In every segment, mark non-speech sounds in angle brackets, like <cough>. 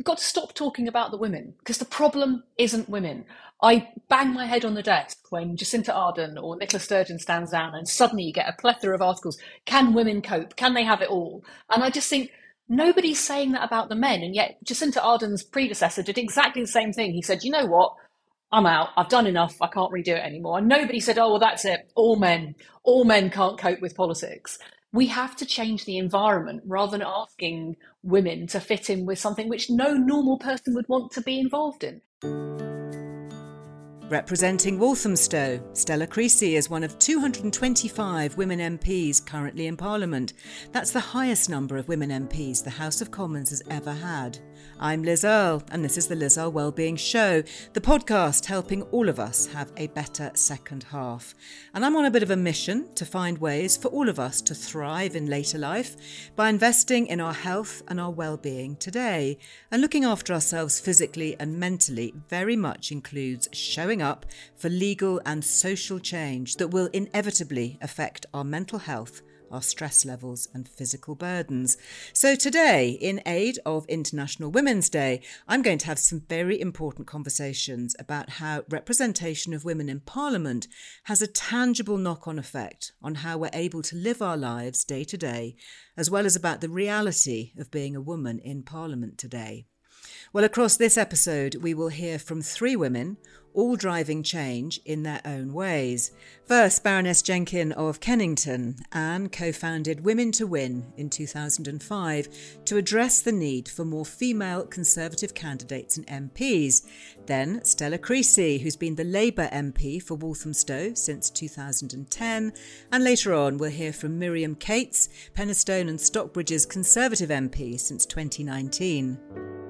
we've got to stop talking about the women because the problem isn't women. I bang my head on the desk when Jacinda Ardern or Nicola Sturgeon stands down, and suddenly you get a plethora of articles. Can women cope? Can they have it all? And I just think nobody's saying that about the men. And yet, Jacinda Ardern's predecessor did exactly the same thing. He said, you know what? I'm out. I've done enough. I can't redo it anymore. And nobody said, oh, well, that's it. All men, all men can't cope with politics. We have to change the environment rather than asking women to fit in with something which no normal person would want to be involved in. Representing Walthamstow, Stella Creasy is one of 225 women MPs currently in Parliament. That's the highest number of women MPs the House of Commons has ever had. I'm Liz Earle, and this is the Liz Earle Wellbeing Show, the podcast helping all of us have a better second half. And I'm on a bit of a mission to find ways for all of us to thrive in later life by investing in our health and our well-being today. And looking after ourselves physically and mentally very much includes showing up for legal and social change that will inevitably affect our mental health our stress levels and physical burdens. So, today, in aid of International Women's Day, I'm going to have some very important conversations about how representation of women in Parliament has a tangible knock on effect on how we're able to live our lives day to day, as well as about the reality of being a woman in Parliament today. Well, across this episode, we will hear from three women, all driving change in their own ways. First, Baroness Jenkin of Kennington. Anne co founded Women to Win in 2005 to address the need for more female Conservative candidates and MPs. Then, Stella Creasy, who's been the Labour MP for Walthamstow since 2010. And later on, we'll hear from Miriam Cates, Penistone and Stocksbridge's Conservative MP since 2019.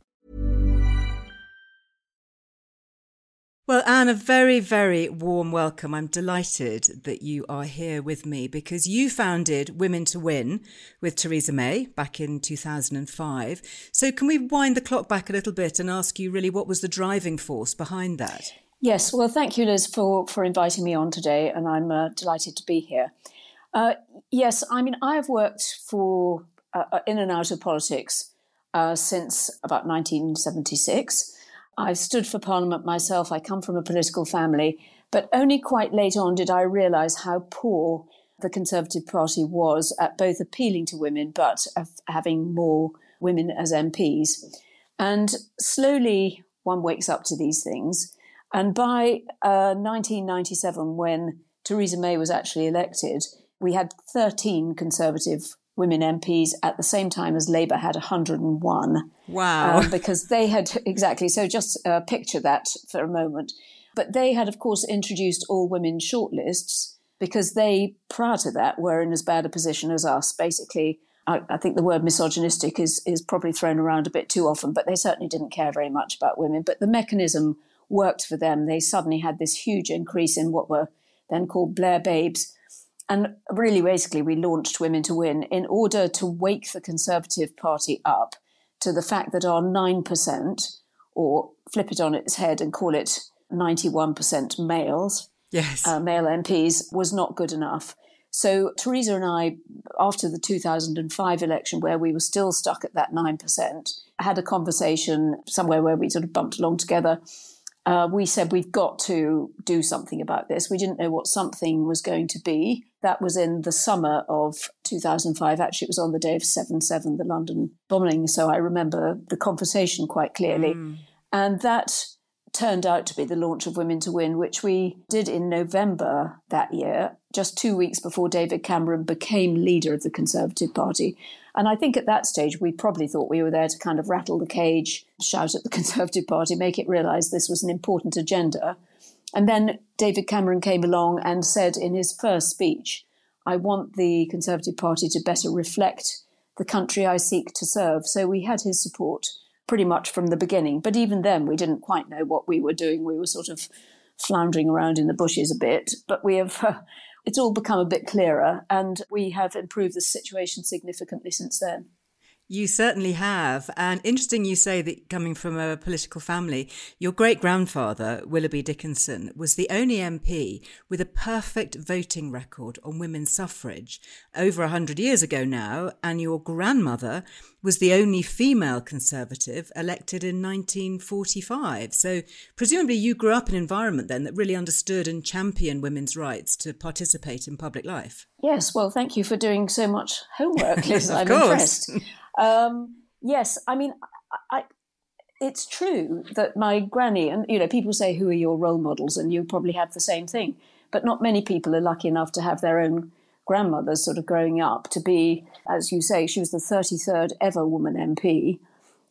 Well, Anne, a very, very warm welcome. I'm delighted that you are here with me because you founded Women to Win with Theresa May back in 2005. So, can we wind the clock back a little bit and ask you really what was the driving force behind that? Yes, well, thank you, Liz, for, for inviting me on today, and I'm uh, delighted to be here. Uh, yes, I mean, I've worked for uh, uh in and out of politics uh, since about 1976. I stood for Parliament myself. I come from a political family, but only quite late on did I realise how poor the Conservative Party was at both appealing to women but of having more women as MPs. And slowly one wakes up to these things. And by uh, 1997, when Theresa May was actually elected, we had 13 Conservative women MPs at the same time as Labour had 101. Wow. Um, because they had, exactly, so just uh, picture that for a moment. But they had, of course, introduced all women shortlists because they, prior to that, were in as bad a position as us. Basically, I, I, think the word misogynistic is, is probably thrown around a bit too often, but they certainly didn't care very much about women. But the mechanism worked for them. They suddenly had this huge increase in what were then called Blair babes, and really, basically, we launched Women to Win in order to wake the Conservative Party up to the fact that our 9%, or flip it on its head and call it 91% males, yes. Uh, male MPs, was not good enough. So Theresa and I, after the 2005 election, where we were still stuck at that 9%, had a conversation somewhere where we sort of bumped along together uh, we said we've got to do something about this. We didn't know what something was going to be. That was in the summer of 2005. Actually, it was on the day of 7 7, the London bombing. So I remember the conversation quite clearly. Mm. And that turned out to be the launch of Women to Win, which we did in November that year, just two weeks before David Cameron became leader of the Conservative Party. And I think at that stage, we probably thought we were there to kind of rattle the cage, shout at the <laughs> Conservative Party, make it realize this was an important agenda. And then David Cameron came along and said in his first speech, I want the Conservative Party to better reflect the country I seek to serve. So we had his support pretty much from the beginning. But even then, we didn't quite know what we were doing. We were sort of floundering around in the bushes a bit. But we have, uh, <laughs> it's all become a bit clearer, and we have improved the situation significantly since then. You certainly have. And interesting you say that coming from a political family, your great grandfather, Willoughby Dickinson, was the only MP with a perfect voting record on women's suffrage over 100 years ago now. And your grandmother was the only female Conservative elected in 1945. So presumably you grew up in an environment then that really understood and championed women's rights to participate in public life. Yes, well, thank you for doing so much homework, <laughs> Liz. I'm impressed. <laughs> Um, yes, I mean, I, I, it's true that my granny, and you know, people say, "Who are your role models?" and you probably have the same thing. But not many people are lucky enough to have their own grandmothers sort of growing up to be, as you say, she was the 33rd ever woman MP.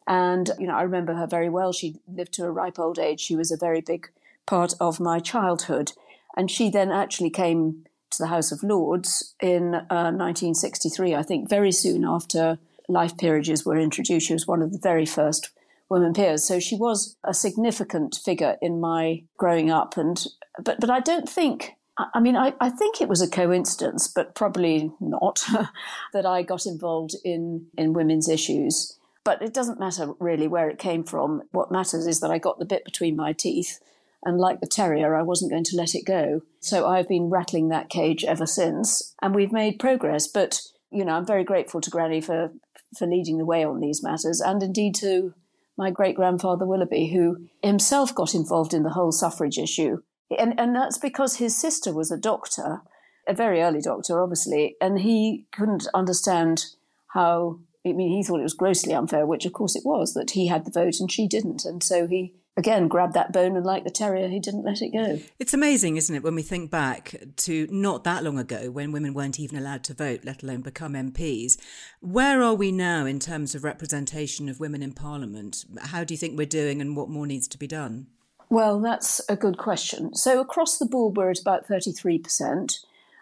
And, you know, I remember her very well. She lived to a ripe old age. She was a very big part of my childhood. And she then actually came to the House of Lords in uh, 1963, I think, very soon after life peerages were introduced. She was one of the very first women peers. So she was a significant figure in my growing up. And but but I don't think I mean I, I think it was a coincidence, but probably not, <laughs> that I got involved in, in women's issues. But it doesn't matter really where it came from. What matters is that I got the bit between my teeth. And like the terrier, I wasn't going to let it go. So I've been rattling that cage ever since. And we've made progress. But, you know, I'm very grateful to Granny for for leading the way on these matters, and indeed to my great grandfather Willoughby, who himself got involved in the whole suffrage issue. And, and that's because his sister was a doctor, a very early doctor, obviously, and he couldn't understand how. I mean, he thought it was grossly unfair, which of course it was, that he had the vote and she didn't. And so he again grabbed that bone and like the terrier he didn't let it go. It's amazing isn't it when we think back to not that long ago when women weren't even allowed to vote let alone become mps where are we now in terms of representation of women in parliament? How do you think we're doing and what more needs to be done? Well that's a good question. So across the board we're at about 33%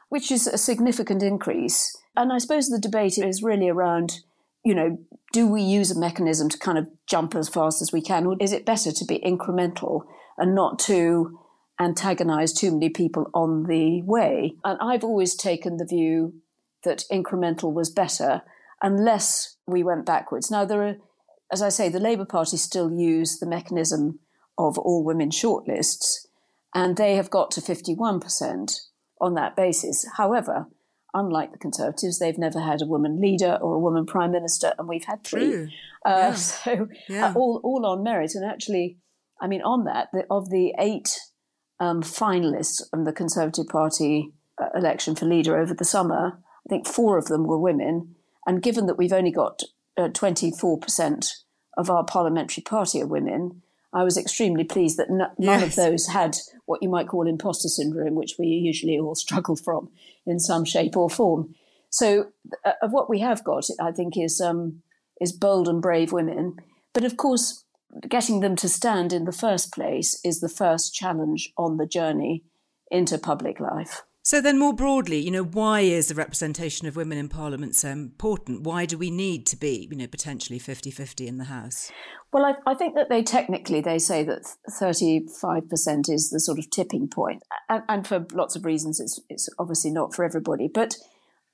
which is a significant increase. And i suppose the debate is really around you know, do we use a mechanism to kind of jump as fast as we can, or is it better to be incremental and not to antagonize too many people on the way? And I've always taken the view that incremental was better unless we went backwards. Now, there are, as I say, the Labour Party still use the mechanism of all women shortlists, and they have got to 51% on that basis. However, unlike the Conservatives, they've never had a woman leader or a woman prime minister, and we've had three. Uh, yeah. <laughs> So yeah. Uh, all all on merit. And actually, I mean, on that, the, of the eight um, finalists from the Conservative Party uh, election for leader over the summer, I think four of them were women. And given that we've only got uh, twenty four percent of our parliamentary party are women, I was extremely pleased that n- yes. none of those had what you might call imposter syndrome, which we usually all <laughs> struggle from in some shape or form. So, uh, of what we have got, I think is um, is bold and brave women. But of course, getting them to stand in the first place is the first challenge on the journey into public life. So then, more broadly, you know, why is the representation of women in Parliament so important? Why do we need to be, you know, potentially 50-50 in the House? Well, I, I think that they technically they say that 35% is the sort of tipping point, and, and for lots of reasons, it's it's obviously not for everybody. But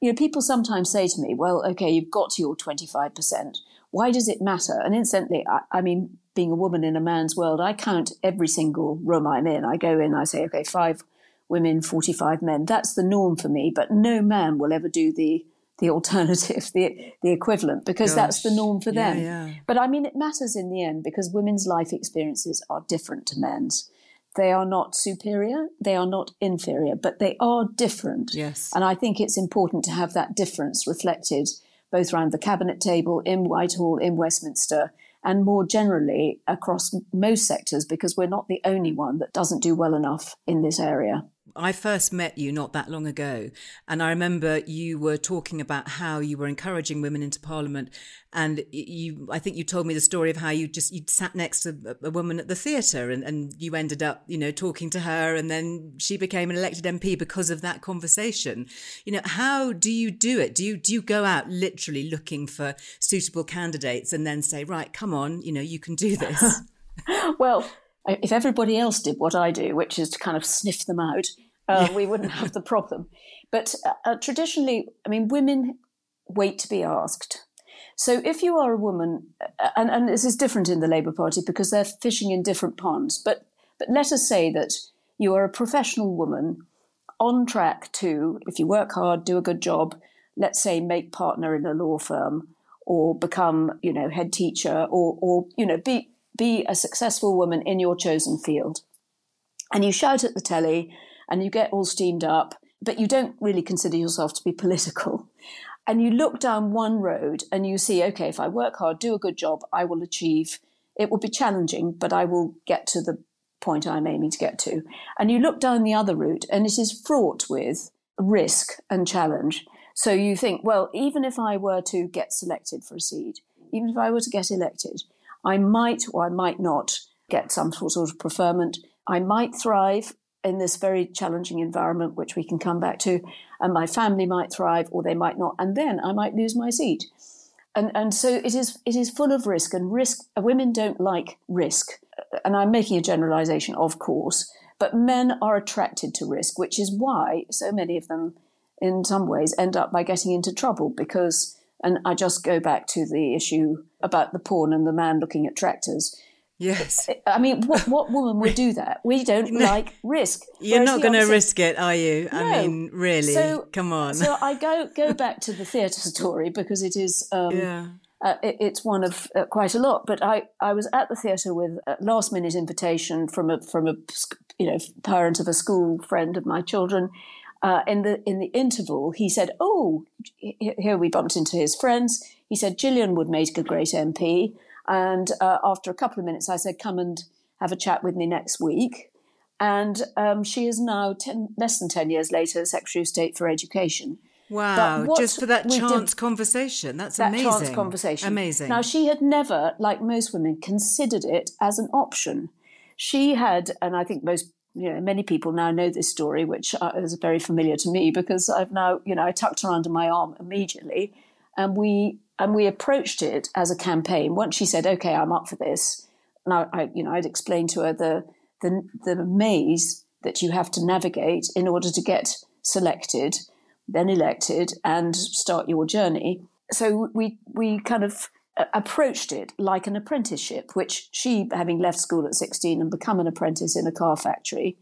you know, people sometimes say to me, "Well, okay, you've got your 25%. Why does it matter?" And incidentally, I, I mean, being a woman in a man's world, I count every single room I'm in. I go in, I say, "Okay, five." Women, 45 men. That's the norm for me, but no man will ever do the the alternative, <laughs> the the equivalent, because Gosh. that's the norm for them. Yeah, yeah. But I mean, it matters in the end because women's life experiences are different to men's. They are not superior, they are not inferior, but they are different. Yes. And I think it's important to have that difference reflected both around the cabinet table, in Whitehall, in Westminster, and more generally across most sectors because we're not the only one that doesn't do well enough in this area. I first met you not that long ago, and I remember you were talking about how you were encouraging women into Parliament, and you, I think you told me the story of how you just you sat next to a, woman at the theatre, and, and you ended up, you know, talking to her, and then she became an elected MP because of that conversation. You know, how do you do it? Do you do you go out literally looking for suitable candidates, and then say, right, come on, you know, you can do <laughs> this? well, if everybody else did what I do, which is to kind of sniff them out, uh, we wouldn't have the problem. But uh, uh, traditionally, I mean, women wait to be asked. So if you are a woman, uh, and, and this is different in the Labour Party because they're fishing in different ponds, but, but let us say that you are a professional woman on track to, if you work hard, do a good job, let's say make partner in a law firm or become, you know, head teacher or, or you know, be, be a successful woman in your chosen field. And you shout at the telly and you get all steamed up, but you don't really consider yourself to be political. <laughs> And you look down one road and you see, okay, if I work hard, do a good job, I will achieve. It will be challenging, but I will get to the point I'm aiming to get to. And you look down the other route and it is fraught with risk and challenge. So you think, well, even if I were to get selected for a seat, even if I were to get elected, I might or I might not get some sort of preferment. I might thrive in this very challenging environment, which we can come back to, and my family might thrive or they might not, and then I might lose my seat. And and so it is it is full of risk, and risk women don't like risk. And I'm making a generalization, of course, but men are attracted to risk, which is why so many of them, in some ways, end up by getting into trouble because. And I just go back to the issue about the porn and the man looking at tractors Yes. I mean, what, what woman would do that? We don't <laughs> no. like risk. You're not going to risk it, are you? No. I mean, really? So, Come on. So I go <laughs> go back to the theatre story because it is. Um, yeah. Uh, it, it's one of uh, quite a lot, but I, I was at the theatre with a last minute invitation from a from a you know parent of a school friend of my children. Uh, in the in the interval, he said, "Oh, here we bumped into his friends." He said, "Gillian would make a great MP." And uh, after a couple of minutes, I said, come and have a chat with me next week. And um, she is now ten, less than 10 years later, Secretary of State for Education. Wow, just for that chance did, conversation. That's that amazing. chance conversation. Amazing. Now, she had never, like most women, considered it as an option. She had, and I think most, you know, many people now know this story, which uh, is very familiar to me because I've now, you know, I tucked her under my arm immediately and we and we approached it as a campaign. Once she said, "Okay, I'm up for this," and I, I, you know, I'd explained to her the the the maze that you have to navigate in order to get selected, then elected, and start your journey. So we we kind of uh, approached it like an apprenticeship, which she, having left school at 16 and become an apprentice in a car factory,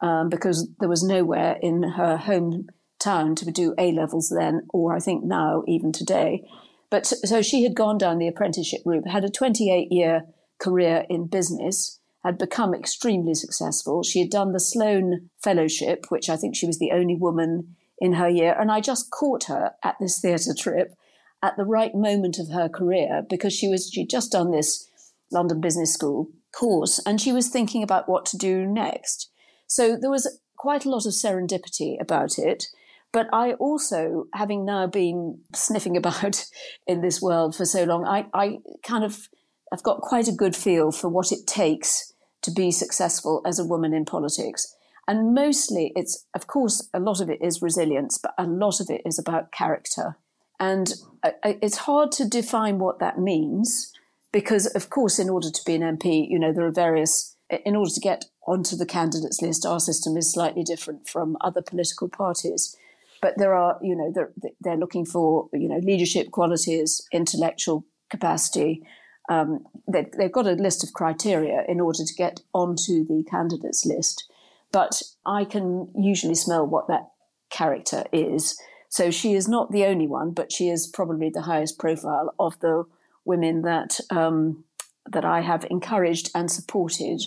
um, because there was nowhere in her hometown to do A levels then, or I think now, even today. But so she had gone down the apprenticeship route, had a 28 year career in business, had become extremely successful. She had done the Sloan Fellowship, which I think she was the only woman in her year. And I just caught her at this theatre trip at the right moment of her career because she was she'd just done this London Business School course and she was thinking about what to do next. So there was quite a lot of serendipity about it. But I also, having now been sniffing about <laughs> in this world for so long, I, I kind of I've got quite a good feel for what it takes to be successful as a woman in politics. And mostly it's, of course, a lot of it is resilience, but a lot of it is about character. And uh, uh, it's hard to define what that means because, of course, in order to be an MP, you know, there are various, in order to get onto the candidates list, our system is slightly different from other political parties but there are, you know, they're, they're looking for, you know, leadership qualities, intellectual capacity. Um, they've, they've got a list of criteria in order to get onto the candidates list. But I can usually smell what that character is. So she is not the only one, but she is probably the highest profile of the women that um, that I have encouraged and supported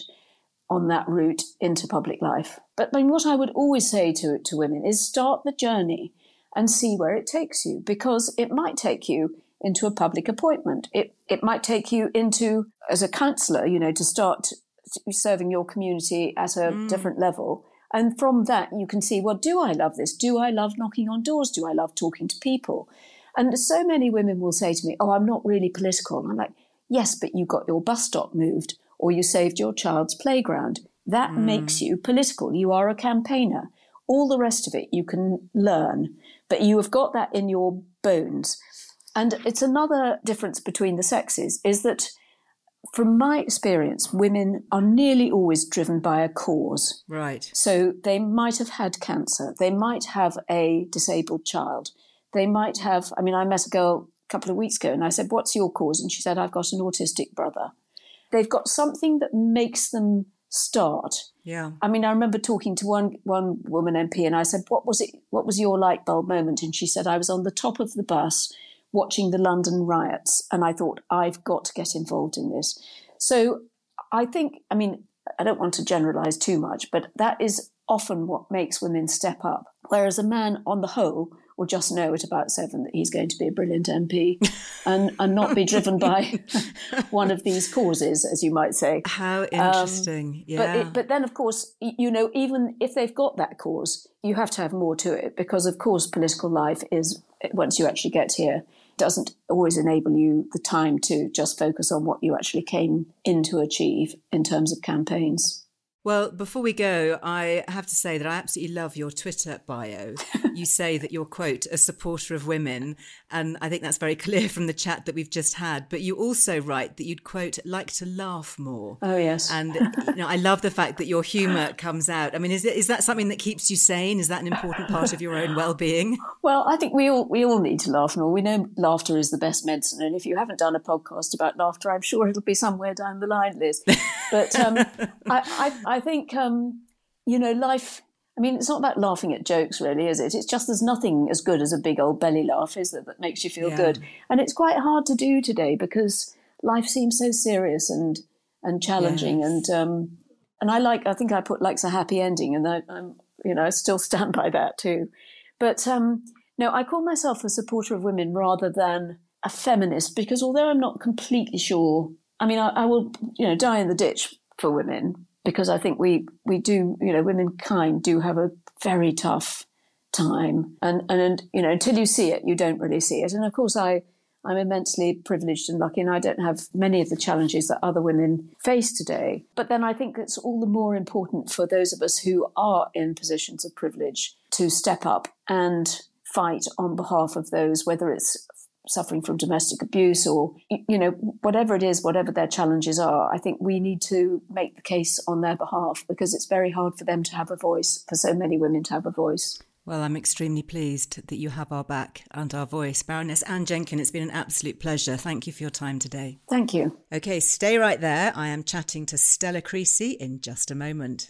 on that route into public life. But I mean, what I would always say to, to women is start the journey and see where it takes you, because it might take you into a public appointment. It, it might take you into, as a counsellor, you know, to start serving your community at a mm. different level. And from that, you can see, well, do I love this? Do I love knocking on doors? Do I love talking to people? And so many women will say to me, oh, I'm not really political. And I'm like, yes, but you got your bus stop moved or you saved your child's playground. That mm. makes you political. You are a campaigner. All the rest of it you can learn, but you have got that in your bones. And it's another difference between the sexes is that from my experience, women are nearly always driven by a cause. Right. So they might have had cancer. They might have a disabled child. They might have, I mean, I met a girl a couple of weeks ago and I said, What's your cause? And she said, I've got an autistic brother. They've got something that makes them start. Yeah. I mean, I remember talking to one one woman MP, and I said, "What was it? What was your light bulb moment?" And she said, "I was on the top of the bus watching the London riots, and I thought I've got to get involved in this." So I think, I mean, I don't want to generalize too much, but that is often what makes women step up. Whereas a man, on the whole, will just know at about seven that he's going to be a brilliant MP <laughs> and, and not be driven by <laughs> one of these causes, as you might say. How um, interesting. Um, yeah. But, it, but then, of course, you know, even if they've got that cause, you have to have more to it because, of course, political life is, once you actually get here, doesn't always enable you the time to just focus on what you actually came in to achieve in terms of campaigns. Well, before we go, I have to say that I absolutely love your Twitter bio. <laughs> you say that you're, quote, a supporter of women. And I think that's very <laughs> clear from the chat that we've just had. But you also write that you'd, quote, like to laugh more. Oh, yes. And <laughs> you know, I love the fact that your humour comes out. I mean, is, it, is that something that keeps you sane? Is that an important part of your own well being? <laughs> Well, I think we all, we all need to laugh more. We know laughter is the best medicine. And if you haven't done a podcast about laughter, I'm sure it'll be somewhere down the line, Liz. But um, I, I, I think, um, you know, life. I mean, it's not about laughing at jokes, really, is it? It's just there's nothing as good as a big old belly laugh, is there, that makes you feel yeah. good. And it's quite hard to do today because life seems so serious and and challenging. Yes. And um, and I like. I think I put likes a happy ending, and I, am you know I still <laughs> stand by that too. But um, no, I call myself a supporter of women rather than a feminist because although I'm not completely sure, I mean, I, I will you know die in the ditch for women because I think we we do you know womankind do have a very tough time. And and you know until you see it you don't really see it. And of course I I'm immensely privileged and lucky and I don't have many of the challenges that other women face today. But then I think it's all the more important for those of us who are in positions of privilege to step up and fight on behalf of those whether it's suffering from domestic abuse or you know whatever it is whatever their challenges are i think we need to make the case on their behalf because it's very hard for them to have a voice for so many women to have a voice well, I'm extremely pleased that you have our back and our voice. Baroness Anne Jenkin, it's been an absolute pleasure. Thank you for your time today. Thank you. Okay, stay right there. I am chatting to Stella Creasy in just a moment.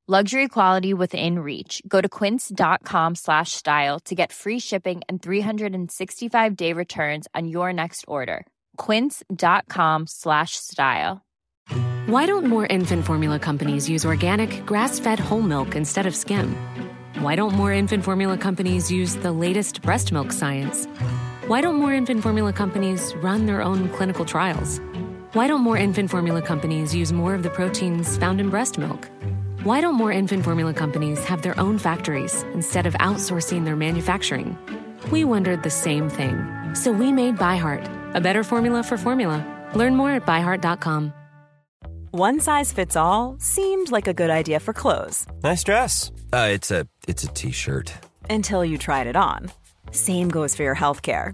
Luxury quality within reach. Go to quince.com slash style to get free shipping and 365 day returns on your next order. Quince.com slash style. Why don't more infant formula companies use organic, grass fed whole milk instead of skim? Why don't more infant formula companies use the latest breast milk science? Why don't more infant formula companies run their own clinical trials? Why don't more infant formula companies use more of the proteins found in breast milk? Why don't more infant formula companies have their own factories instead of outsourcing their manufacturing? We wondered the same thing. So we made ByHeart, a better formula for formula. Learn more at byheart.com. One size fits all seemed like a good idea for clothes Nice dress. Uh, it's a it's a t-shirt. until you tried it on. Same goes for your healthcare.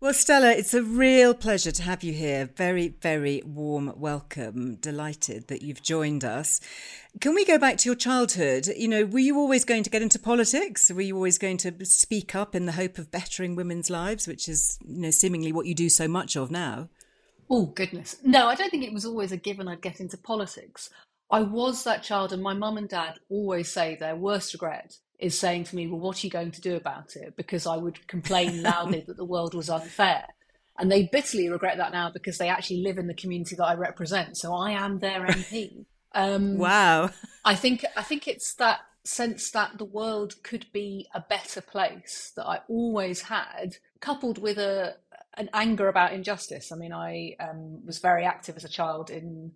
Well, Stella, it's a real pleasure to have you here. Very, very warm welcome. Delighted that you've joined us. Can we go back to your childhood? You know, were you always going to get into politics? Were you always going to speak up in the hope of bettering women's lives, which is, you know, seemingly what you do so much of now? Oh, goodness. No, I don't think it was always a given I'd get into politics. I was that child, and my mum and dad always say their worst regret is saying to me, Well, what are you going to do about it? Because I would complain loudly that the world was unfair. And they bitterly regret that now because they actually live in the community that I represent. So I am their MP. <laughs> Um, Wow. I think I think it's that sense that the world could be a better place that I always had, coupled with a an anger about injustice. I mean, I um, was very active as a child in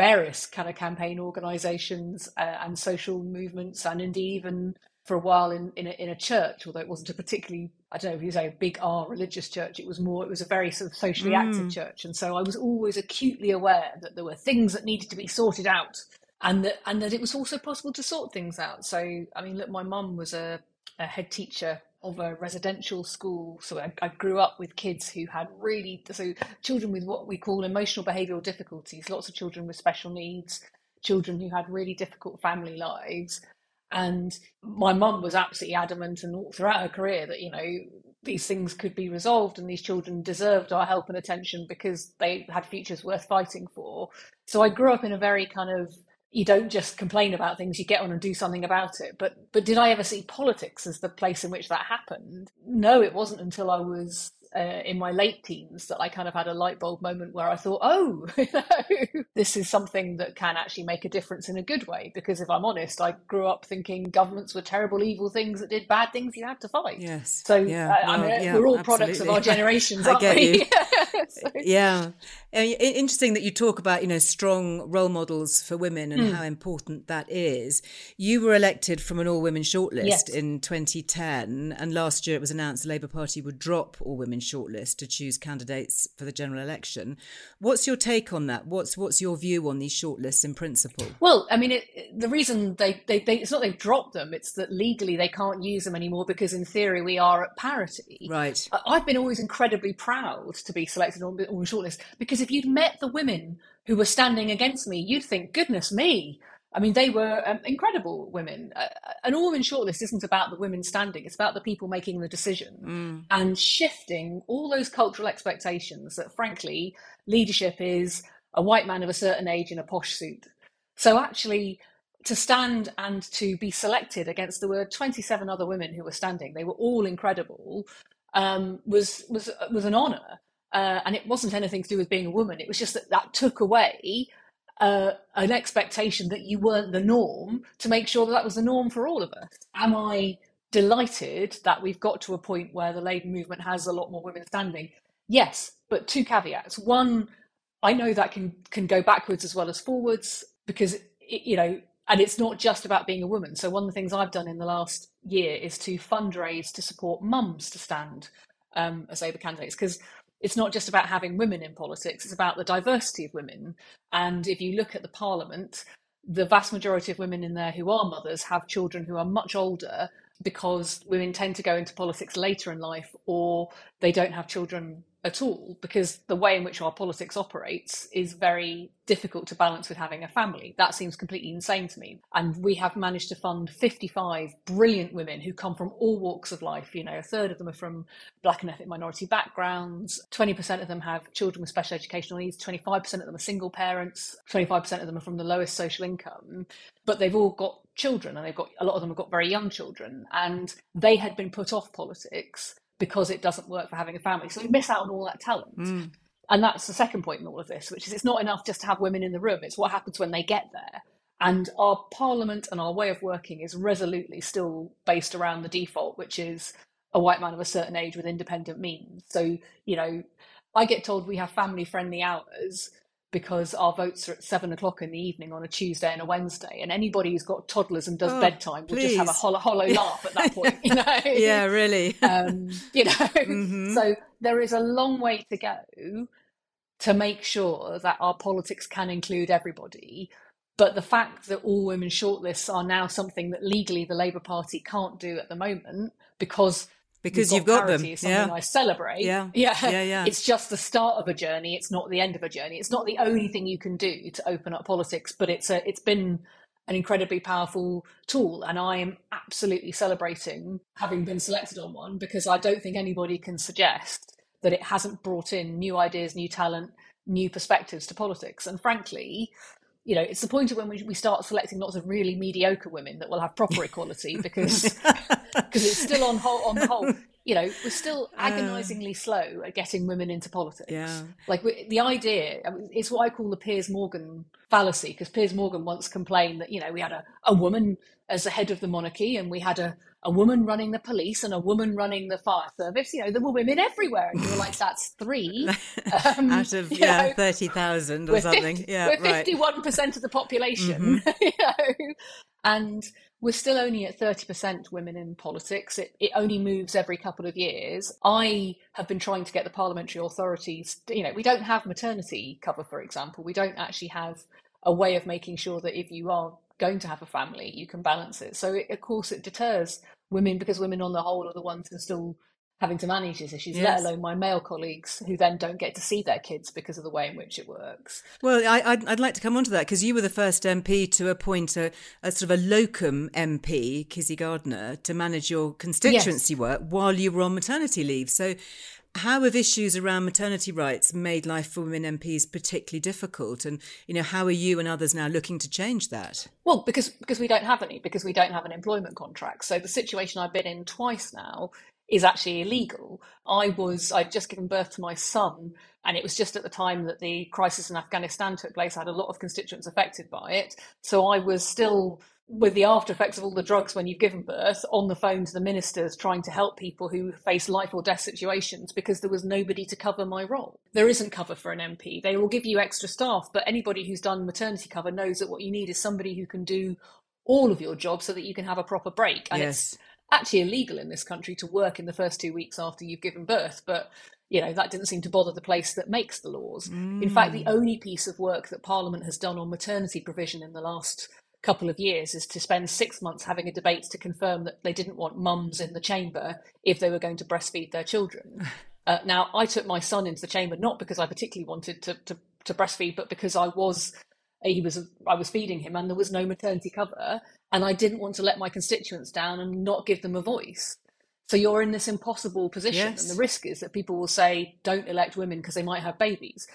various kind of campaign organisations uh, and social movements, and indeed even for a while in in a, in a church. Although it wasn't a particularly I don't know if you say a big R religious church, it was more it was a very sort of socially active church, and so I was always acutely aware that there were things that needed to be sorted out and that and that it was also possible to sort things out. So I mean, look, my mum was a, a head teacher of a residential school, so I, I grew up with kids who had really so children with what we call emotional behavioural difficulties, lots of children with special needs, children who had really difficult family lives. And my mum was absolutely adamant and throughout her career that, you know, these things could be resolved and these children deserved our help and attention because they had futures worth fighting for. So I grew up in a very kind of you don't just complain about things you get on and do something about it. But but did i ever see politics as the place in which that happened? No it wasn't until i was uh, in my late teens that I kind of had a light bulb moment where I thought, oh, <laughs> you know, this is something that can actually make a difference in a good way. Because if I'm honest, I grew up thinking governments were terrible, evil things that did bad things you had to fight. Yes. So Yeah. uh, I mean, yeah, we're all products of our <laughs> generations, I aren't get we? you. So- <laughs> Yeah. Uh, Interesting that you talk about, you know, strong role models for women and how important that is. You were elected from an all women shortlist Yes. in 2010, and last year it was announced the Labour Party would drop all women shortlist to choose candidates for the general election. What's your take on that? What's what's your view on these shortlists in principle? Well, I mean, it, the reason they, they, they, it's not they've dropped them, it's that legally they can't use them anymore because in theory we are at parity. Right. I've been always incredibly proud to be selected on, on the shortlist because if you'd met the women who were standing against me, you'd think, goodness me. I mean, they were um, incredible women. Uh, an all women shortlist isn't about the women standing, it's about the people making the decision and shifting all those cultural expectations that, frankly, leadership is a white man of a certain age in a posh suit. So, actually, to stand and to be selected against there were 27 other women who were standing, they were all incredible, um, was, was, was an honour. Uh, and it wasn't anything to do with being a woman. It was just that that took away uh, an expectation that you weren't the norm to make sure that that was the norm for all of us. Am I delighted that we've got to a point where the labour movement has a lot more women standing? Yes, but two caveats. One, I know that can can go backwards as well as forwards because it, you know, and it's not just about being a woman. So one of the things I've done in the last year is to fundraise to support mums to stand um, as Labour candidates because it's not just about having women in politics; it's about the diversity of women. And if you look at the Parliament, the vast majority of women in there who are mothers have children who are much older because women tend to go into politics later in life or they don't have children at all because the way in which our politics operates is very difficult to balance with having a family. That seems completely insane to me. And we have managed to fund 55 brilliant women who come from all walks of life. You know, a third of them are from black and ethnic minority backgrounds, 20% of them have children with special educational needs, 25% of them are single parents, 25% of them are from the lowest social income, but they've all got children and they've got a lot of them have got very young children and they had been put off politics because it doesn't work for having a family. So we miss out on all that talent. Mm. And that's the second point in all of this, which is it's not enough just to have women in the room, it's what happens when they get there. And our parliament and our way of working is resolutely still based around the default, which is a white man of a certain age with independent means. So, you know, I get told we have family friendly hours because our votes are at seven o'clock in the evening on a Tuesday and a Wednesday, and anybody who's got toddlers and does oh, bedtime will just have a hollow, hollow <laughs> laugh at that point. You know? yeah, really. <laughs> um, you know, mm-hmm. so there is a long way to go to make sure that our politics can include everybody. But the fact that all women shortlists are now something that legally the Labour Party can't do at the moment because because you've got, them. Is something yeah. I celebrate. Yeah. <laughs> yeah, yeah, yeah. It's just the start of a journey. It's not the end of a journey. It's not the only thing you can do to open up politics, but it's a it's been an incredibly powerful tool, and I am absolutely celebrating having been selected on one because I don't think anybody can suggest that it hasn't brought in new ideas, new talent, new perspectives to politics. And frankly, you know, it's the point of when we, we start selecting lots of really mediocre women that will have proper equality <laughs> because because it's still on whole, on the whole. You know, we're still agonisingly uh, slow at getting women into politics. Yeah. Like we, the idea, I mean, it's what I call the Piers Morgan fallacy, because Piers Morgan once complained that you know we had a, a woman as the head of the monarchy and we had a a woman running the police and a woman running the fire service. You know, there were women everywhere. And you were like, that's three. <laughs> Um, Out of, yeah, know, 30,000 or something. 50, yeah, we're right. 51% of the population. Mm-hmm. <laughs> you know? And we're still only at 30% women in politics. It, it only moves every couple of years. I have been trying to get the parliamentary authorities, you know, we don't have maternity cover, for example. We don't actually have a way of making sure that if you are going to have a family, you can balance it. So, it, of course, it deters women because women, on the whole, are the ones who are still having to manage these issues, yes. let alone my male colleagues who then don't get to see their kids because of the way in which it works. Well, I, would I'd like to come on to that because you were the first MP to appoint a, a, sort of a locum MP, Kizzy Gardiner, to manage your constituency yes. work while you were on maternity leave. So how have issues around maternity rights made life for women MPs particularly difficult? And, you know, how are you and others now looking to change that? Well, because because we don't have any, because we don't have an employment contract. So the situation I've been in twice now is actually illegal. I was I'd just given birth to my son, and it was just at the time that the crisis in Afghanistan took place. I had a lot of constituents affected by it, so I was still with the after effects of all the drugs when you've given birth on the phone to the ministers trying to help people who face life or death situations because there was nobody to cover my role. There isn't cover for an MP. They will give you extra staff, but anybody who's done maternity cover knows that what you need is somebody who can do all of your job so that you can have a proper break. And yes. it's actually illegal in this country to work in the first two weeks after you've given birth, but you know that didn't seem to bother the place that makes the laws. Mm. In fact, the only piece of work that Parliament has done on maternity provision in the last couple of years is to spend six months having a debate to confirm that they didn't want mums in the chamber if they were going to breastfeed their children. <laughs> Uh, now, I took my son into the chamber not because I particularly wanted to, to, to breastfeed, but because I was he was I was feeding him and there was no maternity cover, and I didn't want to let my constituents down and not give them a voice. So you're in this impossible position, yes. and the risk is that people will say, "Don't elect women because they might have babies."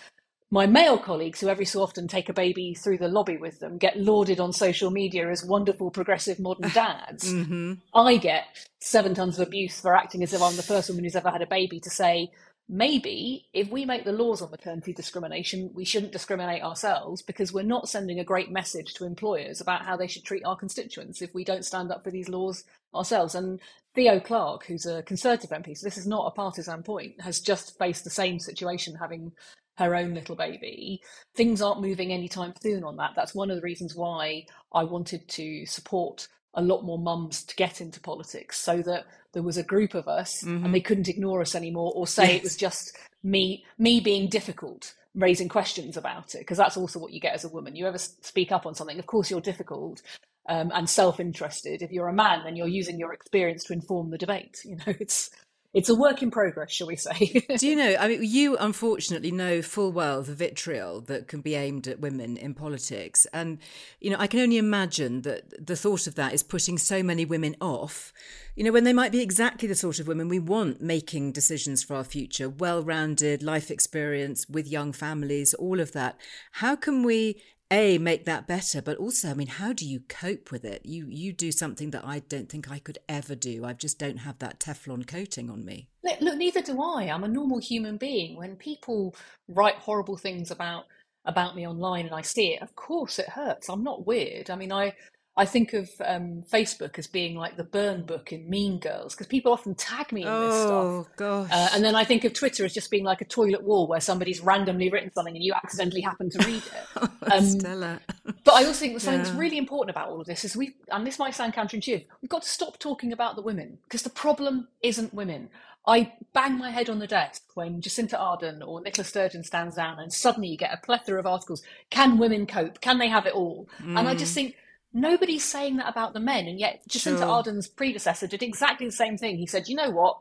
My male colleagues, who every so often take a baby through the lobby with them, get lauded on social media as wonderful, progressive modern <laughs> dads. mm-hmm. I get seven tons of abuse for acting as if I'm the first woman who's ever had a baby to say, maybe if we make the laws on maternity discrimination, we shouldn't discriminate ourselves because we're not sending a great message to employers about how they should treat our constituents if we don't stand up for these laws ourselves. And Theo Clarke, who's a Conservative MP, so this is not a partisan point, has just faced the same situation, having her own little baby. Things aren't moving anytime soon on that. That's one of the reasons why I wanted to support a lot more mums to get into politics so that there was a group of us mm-hmm. and they couldn't ignore us anymore or say yes. it was just me me being difficult raising questions about it because that's also what you get as a woman you ever speak up on something of course you're difficult um, and self-interested if you're a man then you're using your experience to inform the debate you know <laughs> it's it's a work in progress, shall we say? <laughs> Do you know? I mean, you unfortunately know full well the vitriol that can be aimed at women in politics, and you know, I can only imagine that the thought of that is putting so many women off. You know, when they might be exactly the sort of women we want making decisions for our future, well-rounded life experience with young families, all of that. How can we a make that better but also i mean how do you cope with it? You you do something that i don't think i could ever do. I just don't have that teflon coating on me. Look neither do i. I'm a normal human being. When people write horrible things about about me online and i see it of course it hurts. I'm not weird. I mean i I think of um, Facebook as being like the burn book in Mean Girls because people often tag me in this oh, stuff. gosh. Uh, and then I think of Twitter as just being like a toilet wall where somebody's randomly written something and you accidentally happen to read it. <laughs> Um, Stella. but I also think something Yeah. that's really important about all of this is we, and this might sound counterintuitive, we've got to stop talking about the women because the problem isn't women. I bang my head on the desk when Jacinda Ardern or Nicola Sturgeon stands down, and suddenly you get a plethora of articles. Can women cope? Can they have it all? And I just think nobody's saying that about the men, and yet Jacinda Sure. Ardern's predecessor did exactly the same thing. He said, "You know what?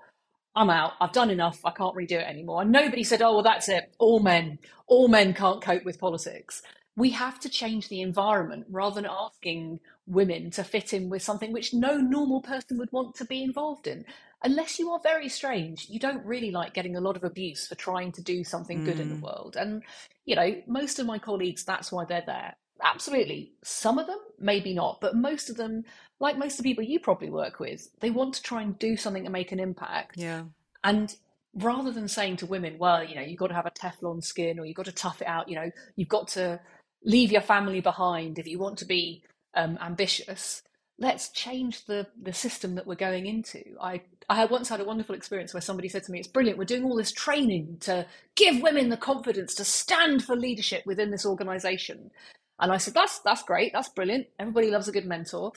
I'm out. I've done enough. I can't redo it anymore." And nobody said, "Oh, well, that's it. All men, all men can't cope with politics." We have to change the environment rather than asking women to fit in with something which no normal person would want to be involved in. Unless you are very strange, you don't really like getting a lot of abuse for trying to do something good in the mm. world. And, you know, most of my colleagues, that's why they're there. Absolutely. Some of them, maybe not, but most of them, like most of the people you probably work with, they want to try and do something to make an impact. yeah And rather than saying to women, well, you know, you've got to have a Teflon skin or you've got to tough it out, you know, you've got to leave your family behind if you want to be um, ambitious, let's change the, the system that we're going into. I, I had once had a wonderful experience where somebody said to me, it's brilliant, we're doing all this training to give women the confidence to stand for leadership within this organization. And I said, that's, that's great, that's brilliant. Everybody loves a good mentor.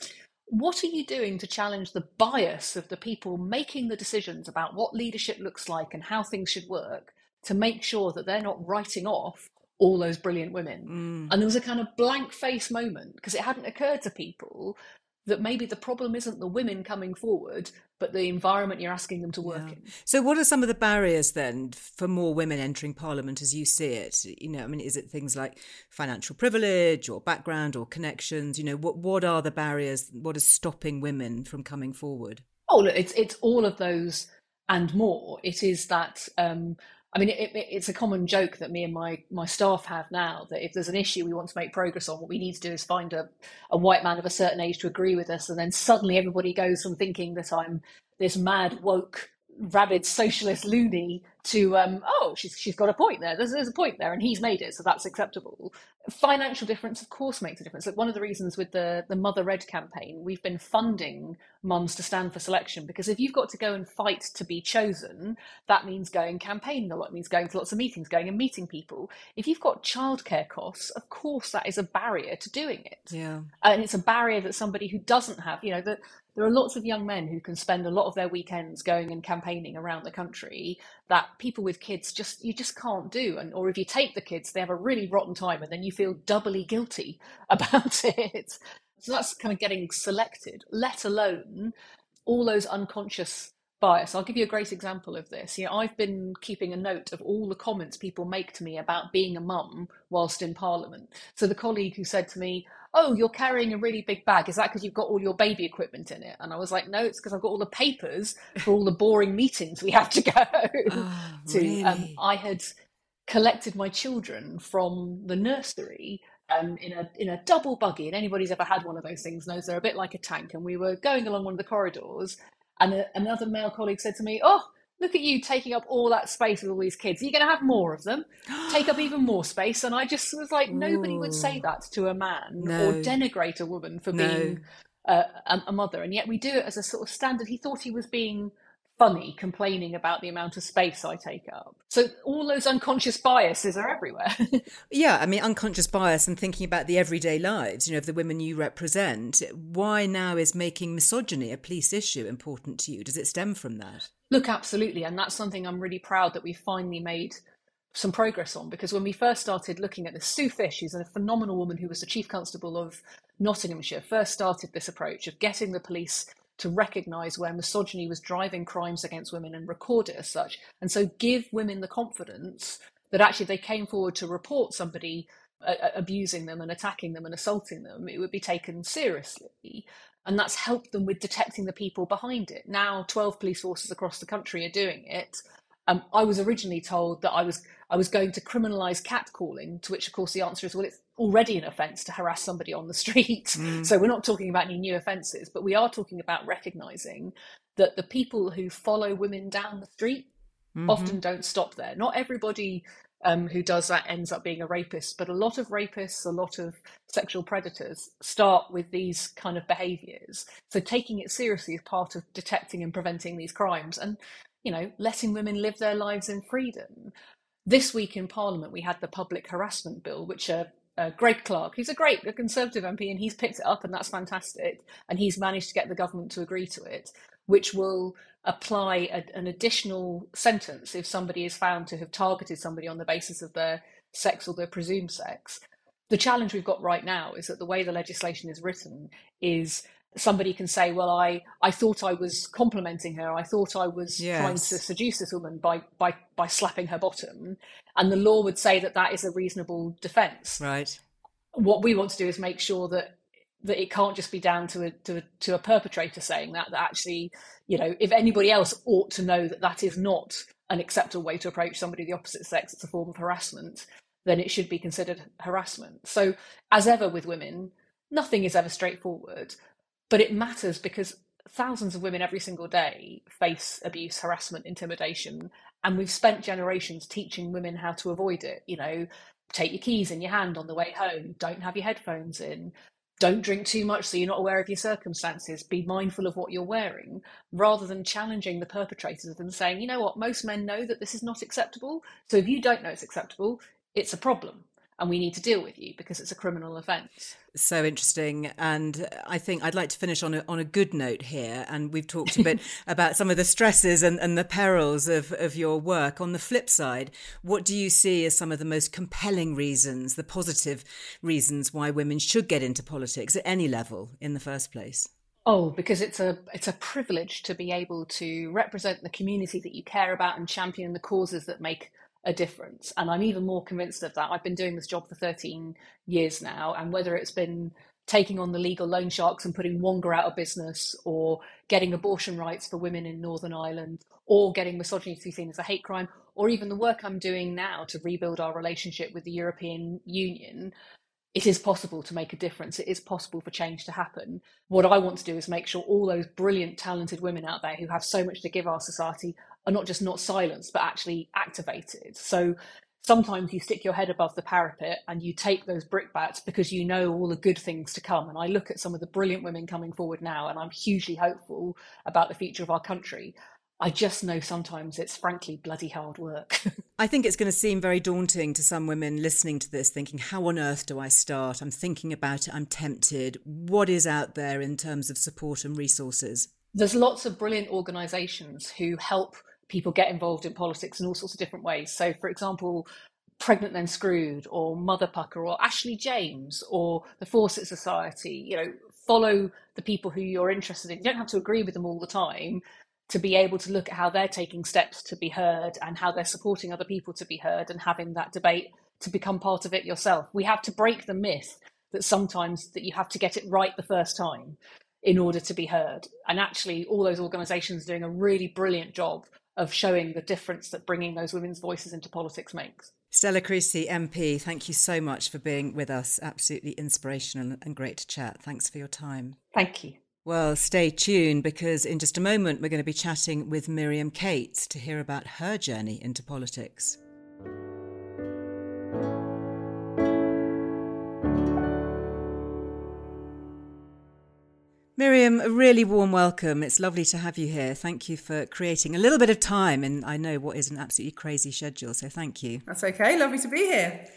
What are you doing to challenge the bias of the people making the decisions about what leadership looks like and how things should work to make sure that they're not writing off all those brilliant women? Mm. And there was a kind of blank face moment because it hadn't occurred to people that maybe the problem isn't the women coming forward, but the environment you're asking them to work Yeah. in. So, what are some of the barriers then for more women entering Parliament as you see it? You know, I mean, is it things like financial privilege or background or connections? You know, what what are the barriers? What is stopping women from coming forward? Oh, look, it's it's all of those and more. It is that. Um, I mean, it, it, it's a common joke that me and my my staff have now that if there's an issue we want to make progress on, what we need to do is find a, a white man of a certain age to agree with us, and then suddenly everybody goes from thinking that I'm this mad woke rabid socialist loony to um, oh she's she's got a point there. There's, there's a point there and he's made it so that's acceptable financial difference of course makes a difference. Like one of the reasons with the the MotheRED campaign we've been funding mums to stand for selection because if you've got to go and fight to be chosen that means going campaigning a lot it means going to lots of meetings going and meeting people. If you've got childcare costs of course that is a barrier to doing it. Yeah. and it's a barrier that somebody who doesn't have you know that there are lots of young men who can spend a lot of their weekends going and campaigning around the country that people with kids just you just can't do. And or if you take the kids they have a really rotten time and then you feel doubly guilty <laughs> about it so that's kind of getting selected let alone all those unconscious bias. I'll give you a great example of this. You know, I've been keeping a note of all the comments people make to me about being a mum whilst in Parliament. So the colleague who said to me, "Oh, you're carrying a really big bag. Is that because you've got all your baby equipment in it?" And I was like, "No, it's because I've got all the papers for all the boring meetings we have to go Oh, <laughs> <laughs> to." Um. I had collected my children from the nursery um, in a in a double buggy, and anybody's ever had one of those things knows they're a bit like a tank. And we were going along one of the corridors, and a, another male colleague said to me, "Oh, look at you taking up all that space with all these kids. Are you going to have more of them? Take up even more space?" And I just was like, nobody would say that to a man No. or denigrate a woman for No. being uh, a, a mother, and yet we do it as a sort of standard. He thought he was being funny complaining about the amount of space I take up. So all those unconscious biases are everywhere. <laughs> Yeah, I mean, unconscious bias and thinking about the everyday lives, you know, of the women you represent. Why now is making misogyny a police issue important to you? Does it stem from that? Look, absolutely. And that's something I'm really proud that we finally made some progress on because when we first started looking at this, Sue Fish, who's a phenomenal woman who was the Chief Constable of Nottinghamshire, first started this approach of getting the police to recognise where misogyny was driving crimes against women and record it as such. And so give women the confidence that actually if they came forward to report somebody uh, uh, abusing them and attacking them and assaulting them, it would be taken seriously. And that's helped them with detecting the people behind it. Now, 12 police forces across the country are doing it. Um, I was originally told that I was I was going to criminalise catcalling, to which, of course, the answer is well, it's already an offence to harass somebody on the street. Mm. <laughs> So we're not talking about any new offences, but we are talking about recognising that the people who follow women down the street mm-hmm. often don't stop there. Not everybody um, who does that ends up being a rapist, but a lot of rapists, a lot of sexual predators start with these kind of behaviours. So taking it seriously is part of detecting and preventing these crimes and, you know, letting women live their lives in freedom. This week in Parliament, we had the Public Harassment Bill, which uh, uh, Greg Clark, who's a great a Conservative MP, and he's picked it up, and that's fantastic. And he's managed to get the government to agree to it, which will apply a, an additional sentence if somebody is found to have targeted somebody on the basis of their sex or their presumed sex. The challenge we've got right now is that the way the legislation is written is somebody can say, "Well, I I thought I was complimenting her. I thought I was yes. trying to seduce this woman by by by slapping her bottom," and the law would say that that is a reasonable defence. Right. What we want to do is make sure that that it can't just be down to a to a, to a perpetrator saying that that actually you know if anybody else ought to know that that is not an acceptable way to approach somebody of the opposite sex it's a form of harassment then it should be considered harassment so as ever with women nothing is ever straightforward but it matters because thousands of women every single day face abuse harassment intimidation and we've spent generations teaching women how to avoid it you know take your keys in your hand on the way home don't have your headphones in don't drink too much so you're not aware of your circumstances be mindful of what you're wearing rather than challenging the perpetrators and saying you know what? Most men know that this is not acceptable so if you don't know it's acceptable it's a problem and we need to deal with you because it's a criminal offence. So interesting, and I think I'd like to finish on a on a good note here. And we've talked a bit <laughs> about some of the stresses and, and the perils of of your work. On the flip side, what do you see as some of the most compelling reasons, the positive reasons why women should get into politics at any level in the first place? Oh, because it's a it's a privilege to be able to represent the community that you care about and champion the causes that make a difference. And I'm even more convinced of that. I've been doing this job for 13 years now, and whether it's been taking on the legal loan sharks and putting Wonga out of business, or getting abortion rights for women in Northern Ireland, or getting misogyny to be seen as a hate crime, or even the work I'm doing now to rebuild our relationship with the European Union, it is possible to make a difference. It is possible for change to happen. What I want to do is make sure all those brilliant, talented women out there who have so much to give our society are not just not silenced, but actually activated. So sometimes you stick your head above the parapet and you take those brickbats because you know all the good things to come. And I look at some of the brilliant women coming forward now, and I'm hugely hopeful about the future of our country. I just know sometimes it's frankly bloody hard work. <laughs> I think it's going to seem very daunting to some women listening to this, thinking, how on earth do I start? I'm thinking about it, I'm tempted. What is out there in terms of support and resources? There's lots of brilliant organisations who help people get involved in politics in all sorts of different ways. So, for example, Pregnant Then Screwed, or Mother Pukka, or Ashley James, or the Fawcett Society. You know, follow the people who you're interested in. You don't have to agree with them all the time to be able to look at how they're taking steps to be heard and how they're supporting other people to be heard and having that debate to become part of it yourself. We have to break the myth that sometimes that you have to get it right the first time in order to be heard. And actually all those organizations are doing a really brilliant job of showing the difference that bringing those women's voices into politics makes. Stella Creasy, MP, thank you so much for being with us. Absolutely inspirational and great to chat. Thanks for your time. Thank you. Well, stay tuned because in just a moment we're going to be chatting with Miriam Cates to hear about her journey into politics. Miriam, a really warm welcome. It's lovely to have you here. Thank you for creating a little bit of time and I know what is an absolutely crazy schedule, so thank you. That's okay. Lovely to be here.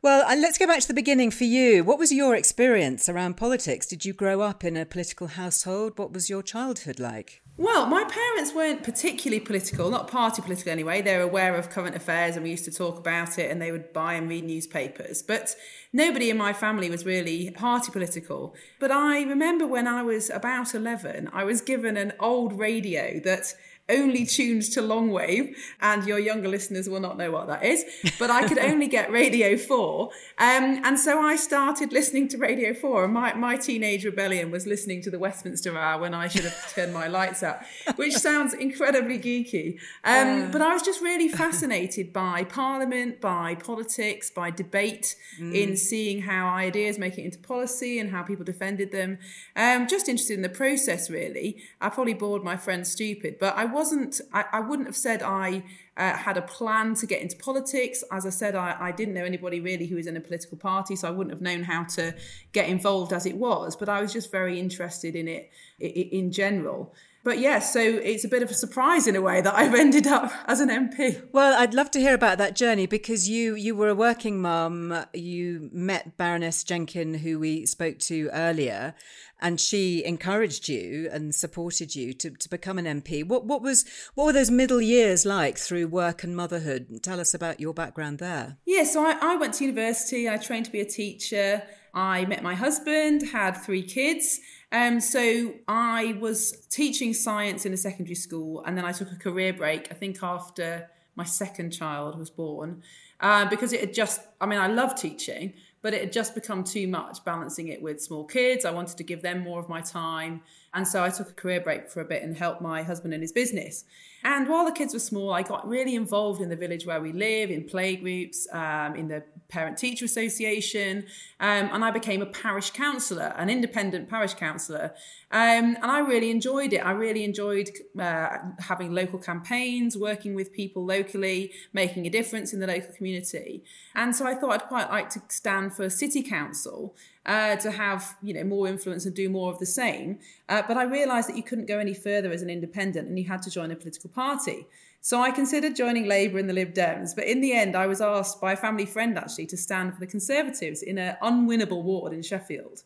Well, let's go back to the beginning for you. What was your experience around politics? Did you grow up in a political household? What was your childhood like? Well, my parents weren't particularly political, not party political anyway. They're aware of current affairs and we used to talk about it and they would buy and read newspapers. But nobody in my family was really party political. But I remember when I was about 11, I was given an old radio that only tuned to long wave, and your younger listeners will not know what that is, but I could <laughs> only get Radio 4. Um, and so I started listening to Radio 4, and my, my teenage rebellion was listening to the Westminster Hour when I should have <laughs> turned my lights out, which sounds incredibly geeky. Um, uh. But I was just really fascinated <laughs> by Parliament, by politics, by debate, mm. in seeing how ideas make it into policy and how people defended them. Um, just interested in the process, really. I probably bored my friends stupid, but I was wasn't, I, I wouldn't have said I uh, had a plan to get into politics. As I said, I, I, didn't know anybody really who was in a political party, so I wouldn't have known how to get involved as it was. But I was just very interested in it in general. But yes, yeah, so it's a bit of a surprise in a way that I've <laughs> ended up as an MP. Well, I'd love to hear about that journey because you you were a working mum. You met Baroness Jenkin, who we spoke to earlier, and she encouraged you and supported you to, to become an MP. What what was what were those middle years like through work and motherhood? Tell us about your background there. Yeah, so I, I went to university. I trained to be a teacher. I met my husband, had three kids. Um, so I was teaching science in a secondary school, and then I took a career break. I think after my second child was born, uh, because it had just. I mean, I love teaching, but it had just become too much balancing it with small kids. I wanted to give them more of my time, and so I took a career break for a bit and helped my husband in his business. And while the kids were small, I got really involved in the village where we live, in play groups, um, in the Parent Teacher Association, um, and I became a parish councillor, an independent parish councillor. Um, and I really enjoyed it. I really enjoyed uh, having local campaigns, working with people locally, making a difference in the local community. And so I thought I'd quite like to stand for city council uh, to have you know more influence and do more of the same. Uh, but I realised that you couldn't go any further as an independent, and you had to join a political party. So I considered joining Labour and the Lib Dems, but in the end, I was asked by a family friend actually to stand for the Conservatives in an unwinnable ward in Sheffield.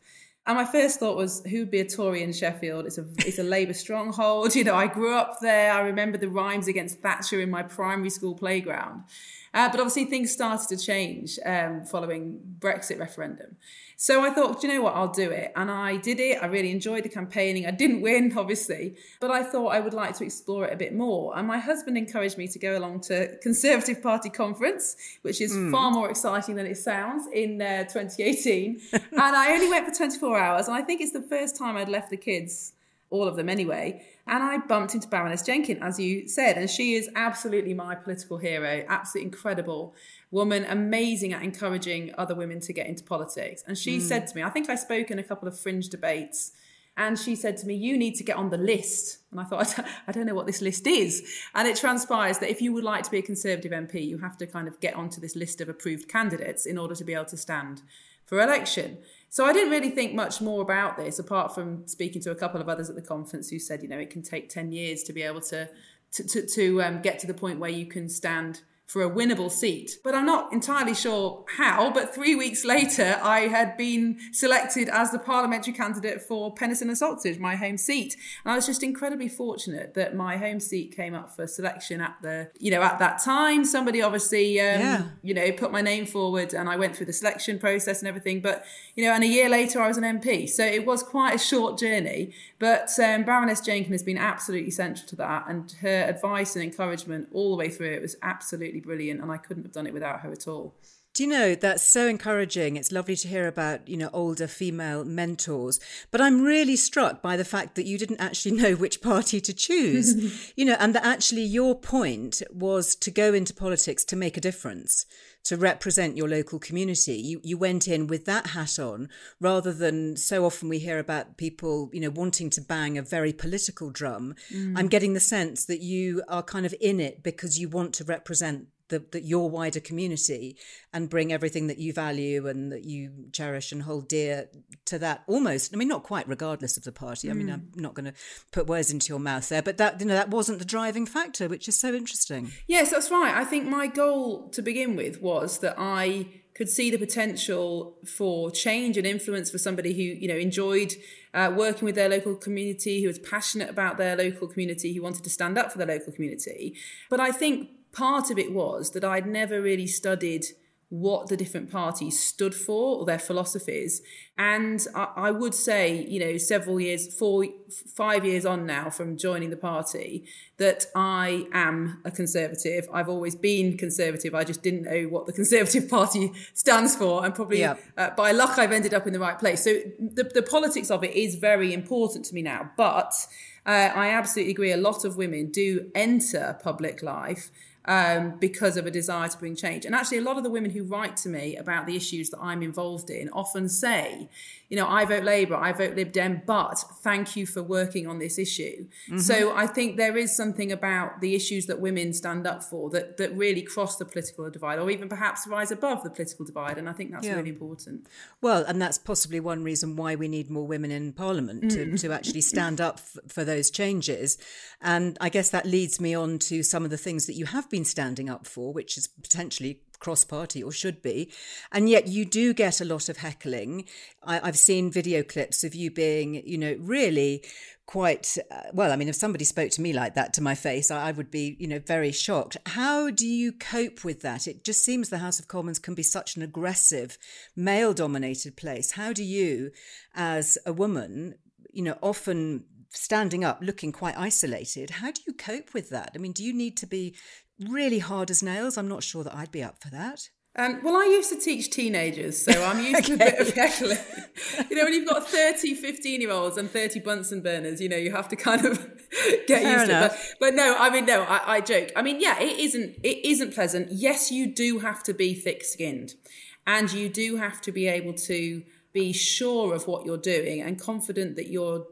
And my first thought was, who would be a Tory in Sheffield? It's a it's a Labour stronghold. <laughs> You know, I grew up there. I remember the rhymes against Thatcher in my primary school playground. Uh, but obviously, things started to change um, following Brexit referendum. So I thought, do you know what, I'll do it. And I did it. I really enjoyed the campaigning. I didn't win, <laughs> obviously, but I thought I would like to explore it a bit more. And my husband encouraged me to go along to Conservative Party conference, which is mm. far more exciting than it sounds, in uh, 2018. <laughs> and I only went for 24 hours. And I think it's the first time I'd left the kids all of them anyway. And I bumped into Baroness Jenkin, as you said, and she is absolutely my political hero, absolutely incredible woman, amazing at encouraging other women to get into politics. And she mm. said to me, I think I spoke in a couple of fringe debates. And she said to me, You need to get on the list. And I thought, <laughs> I don't know what this list is. And it transpires that if you would like to be a Conservative MP, you have to kind of get onto this list of approved candidates in order to be able to stand for election. So I didn't really think much more about this, apart from speaking to a couple of others at the conference who said, you know, it can take 10 years to be able to, to, to, to um, get to the point where you can stand for a winnable seat. But I'm not entirely sure how. But three weeks later, I had been selected as the parliamentary candidate for Penistone and Salters, my home seat. And I was just incredibly fortunate that my home seat came up for selection at the, you know, at that time. Somebody obviously, um, yeah. you know, put my name forward and I went through the selection process and everything. But, you know, and a year later, I was an MP. So it was quite a short journey. But um, Baroness Jenkin has been absolutely central to that. And her advice and encouragement all the way through it was absolutely absolutely brilliant, and I couldn't have done it without her at all. Do you know that's so encouraging? It's lovely to hear about, you know, older female mentors. But I'm really struck by the fact that you didn't actually <laughs> know which party to choose. <laughs> you know, and that actually your point was to go into politics to make a difference, to represent your local community. You you went in with that hat on rather than so often we hear about people, you know, wanting to bang a very political drum. Mm. I'm getting the sense that you are kind of in it because you want to represent the, the, your wider community and bring everything that you value and that you cherish and hold dear to that almost i mean not quite regardless of the party mm. i mean i'm mm. not going to put words into your mouth there but that you know that wasn't the driving factor which is so interesting yes that's right i think my goal to begin with was that i could see the potential for change and influence for somebody who you know enjoyed uh, working with their local community, who was passionate about their local community, who wanted to stand up for their local community. But I think part of it was that I'd never really studied what the different parties stood for or their philosophies. And I, I, would say, you know, several years, four, five years on now from joining the party, that I am a conservative. I've always been conservative. I just didn't know what the <laughs> Conservative Party stands for. And probably yeah. uh, by luck, I've ended up in the right place. So the, the politics of it is very important to me now. But uh, I absolutely agree. A lot of women do enter public life um, because of a desire to bring change. And actually, a lot of the women who write to me about the issues that I'm involved in often say, you know, I vote Labour, I vote Lib Dem, but thank you for working on this issue. Mm-hmm. So I think there is something about the issues that women stand up for that that really cross the political divide, or even perhaps rise above the political divide. And I think that's yeah. really important. Well, and that's possibly one reason why we need more women in Parliament to, mm. to actually stand up f- for those changes. And I guess that leads me on to some of the things that you have been standing up for, which is potentially cross party or should be. And yet you do get a lot of heckling. I, have seen video clips of you being, you know, really quite uh, well i mean if somebody spoke to me like that to my face I, I, would be you know very shocked how do you cope with that it just seems the house of commons can be such an aggressive male dominated place how do you as a woman you know often standing up looking quite isolated how do you cope with that i mean do you need to be really hard as nails. I'm not sure that I'd be up for that. Um, well, I used to teach teenagers, so I'm used okay. to a bit of <laughs> heckling. <laughs> you know, when you've got 30, 15 year olds and 30 Bunsen burners, you know, you have to kind of <laughs> get Fair used enough. to it. But, but, no, I mean, no, I, I joke. I mean, yeah, it isn't, it isn't pleasant. Yes, you do have to be thick skinned and you do have to be able to be sure of what you're doing and confident that you're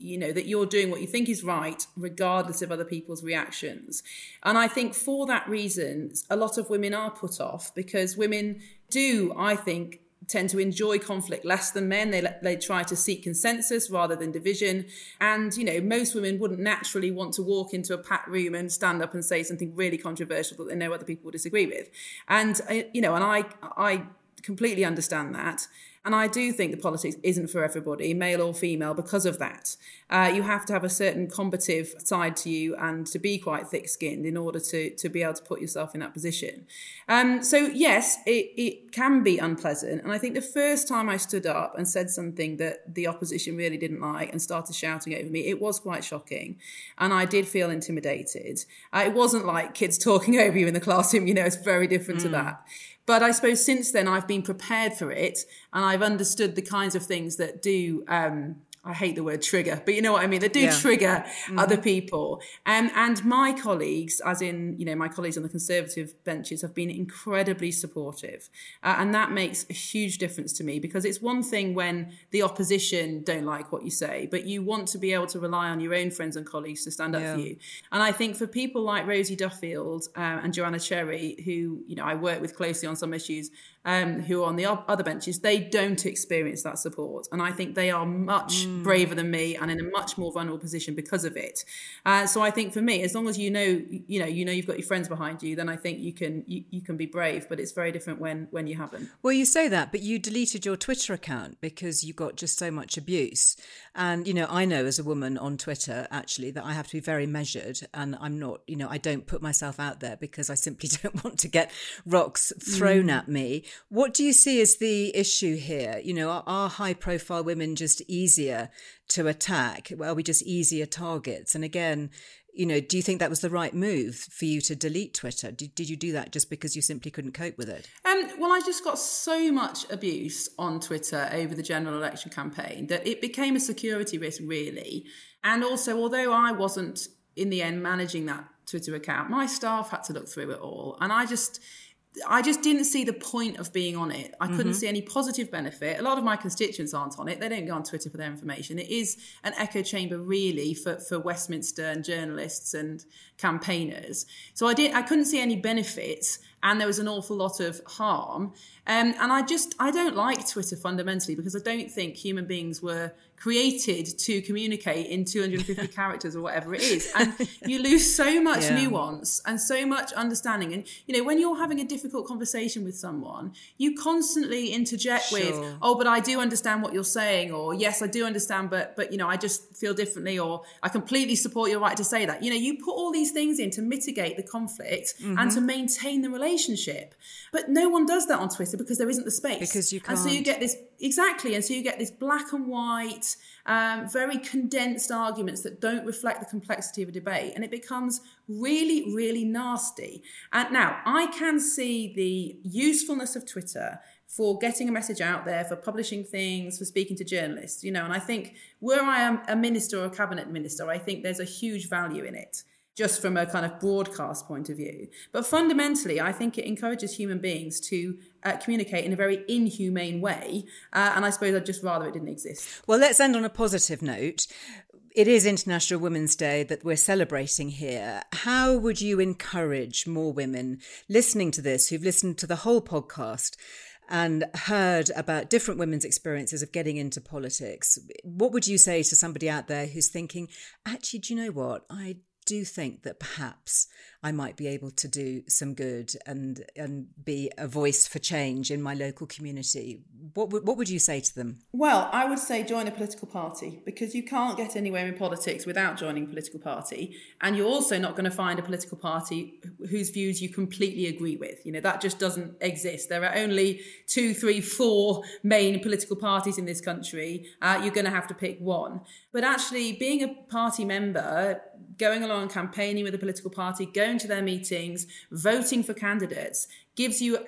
you know that you're doing what you think is right regardless of other people's reactions. And i think for that reason a lot of women are put off because women do i think tend to enjoy conflict less than men. They they try to seek consensus rather than division. And you know most women wouldn't naturally want to walk into a packed room and stand up and say something really controversial that they know other people will disagree with. And uh, you know and i i completely understand that and I do think the politics isn't for everybody, male or female, because of that. Uh, you have to have a certain combative side to you and to be quite thick skinned in order to, to be able to put yourself in that position. Um, so, yes, it, it can be unpleasant. And I think the first time I stood up and said something that the opposition really didn't like and started shouting over me, it was quite shocking. And I did feel intimidated. Uh, it wasn't like kids <laughs> talking over you in the classroom, you know, it's very different mm. to that. But I suppose since then I've been prepared for it and I've understood the kinds of things that do um, I hate the word trigger, but you know what I mean. They do yeah. trigger mm-hmm. other people, um, and my colleagues, as in you know my colleagues on the Conservative benches, have been incredibly supportive, uh, and that makes a huge difference to me because it's one thing when the opposition don't like what you say, but you want to be able to rely on your own friends and colleagues to stand up yeah. for you. And I think for people like Rosie Duffield uh, and Joanna Cherry, who you know I work with closely on some issues, um, who are on the other benches, they don't experience that support. And I think they are much mm. braver than me and in a much more vulnerable position because of it. Uh, so I think for me, as long as you know, you know, you know you've got your friends behind you, then I think you can you, you can be brave. But it's very different when when you haven't. Well, you say that, but you deleted your Twitter account because you got just so much abuse. And you know, I know as a woman on Twitter actually that I have to be very measured, and I'm not. You know, I don't put myself out there because I simply <laughs> don't want to get rocks thrown mm. at me. What do you see as the issue here? You know, are, are high profile women just easier to attack? Are we just easier targets? And again, you know, do you think that was the right move for you to delete Twitter? Did, did you do that just because you simply couldn't cope with it? Um, well, I just got so much abuse on Twitter over the general election campaign that it became a security risk, really. And also, although I wasn't in the end managing that Twitter account, my staff had to look through it all. And I just, I just didn't see the point of being on it. I couldn't mm-hmm. see any positive benefit. A lot of my constituents aren't on it. They don't go on Twitter for their information. It is an echo chamber, really, for, for Westminster and journalists and campaigners. So I did. I couldn't see any benefits. And there was an awful lot of harm. Um, and I just I don't like Twitter fundamentally because I don't think human beings were created to communicate in 250 <laughs> characters or whatever it is and you lose so much yeah. nuance and so much understanding and you know when you're having a difficult conversation with someone you constantly interject sure. with oh but I do understand what you're saying or yes I do understand but but you know I just feel differently or I completely support your right to say that you know you put all these things in to mitigate the conflict mm-hmm. and to maintain the relationship but no one does that on Twitter because there isn't the space because you can't and so you get this exactly and so you get this black and white um, very condensed arguments that don't reflect the complexity of a debate. And it becomes really, really nasty. And now I can see the usefulness of Twitter for getting a message out there, for publishing things, for speaking to journalists, you know, and I think where I am a minister or a cabinet minister, I think there's a huge value in it just from a kind of broadcast point of view. But fundamentally, I think it encourages human beings to uh, communicate in a very inhumane way. Uh, and I suppose I'd just rather it didn't exist. Well, let's end on a positive note. It is International Women's Day that we're celebrating here. How would you encourage more women listening to this who've listened to the whole podcast? and heard about different women's experiences of getting into politics, what would you say to somebody out there who's thinking, actually, do you know what? I do think that perhaps I might be able to do some good and and be a voice for change in my local community. What what would you say to them? Well, I would say join a political party because you can't get anywhere in politics without joining a political party, and you're also not going to find a political party whose views you completely agree with. You know that just doesn't exist. There are only two, three, four main political parties in this country. Uh, you're going to have to pick one. But actually, being a party member, going along campaigning with a political party, going going to their meetings, voting for candidates gives you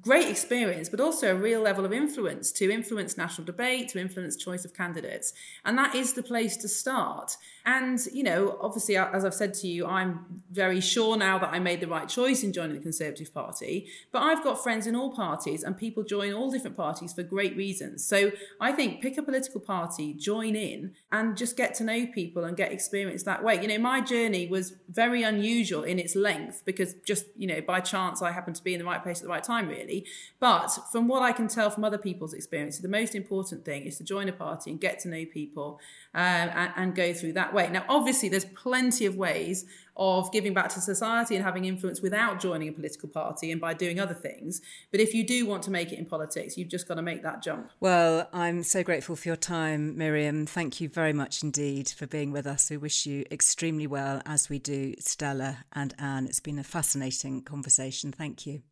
great experience, but also a real level of influence to influence national debate, to influence choice of candidates. And that is the place to start. And, you know, obviously, as I've said to you, I'm very sure now that I made the right choice in joining the Conservative Party. But I've got friends in all parties, and people join all different parties for great reasons. So I think pick a political party, join in, and just get to know people and get experience that way. You know, my journey was very unusual in its length because just, you know, by chance I happened to be in the right place at the right time, really. But from what I can tell from other people's experiences, the most important thing is to join a party and get to know people um, and, and go through that way. Now, obviously, there's plenty of ways of giving back to society and having influence without joining a political party and by doing other things. But if you do want to make it in politics, you've just got to make that jump. Well, I'm so grateful for your time, Miriam. Thank you very much indeed for being with us. We wish you extremely well, as we do Stella and Anne. It's been a fascinating conversation. Thank you.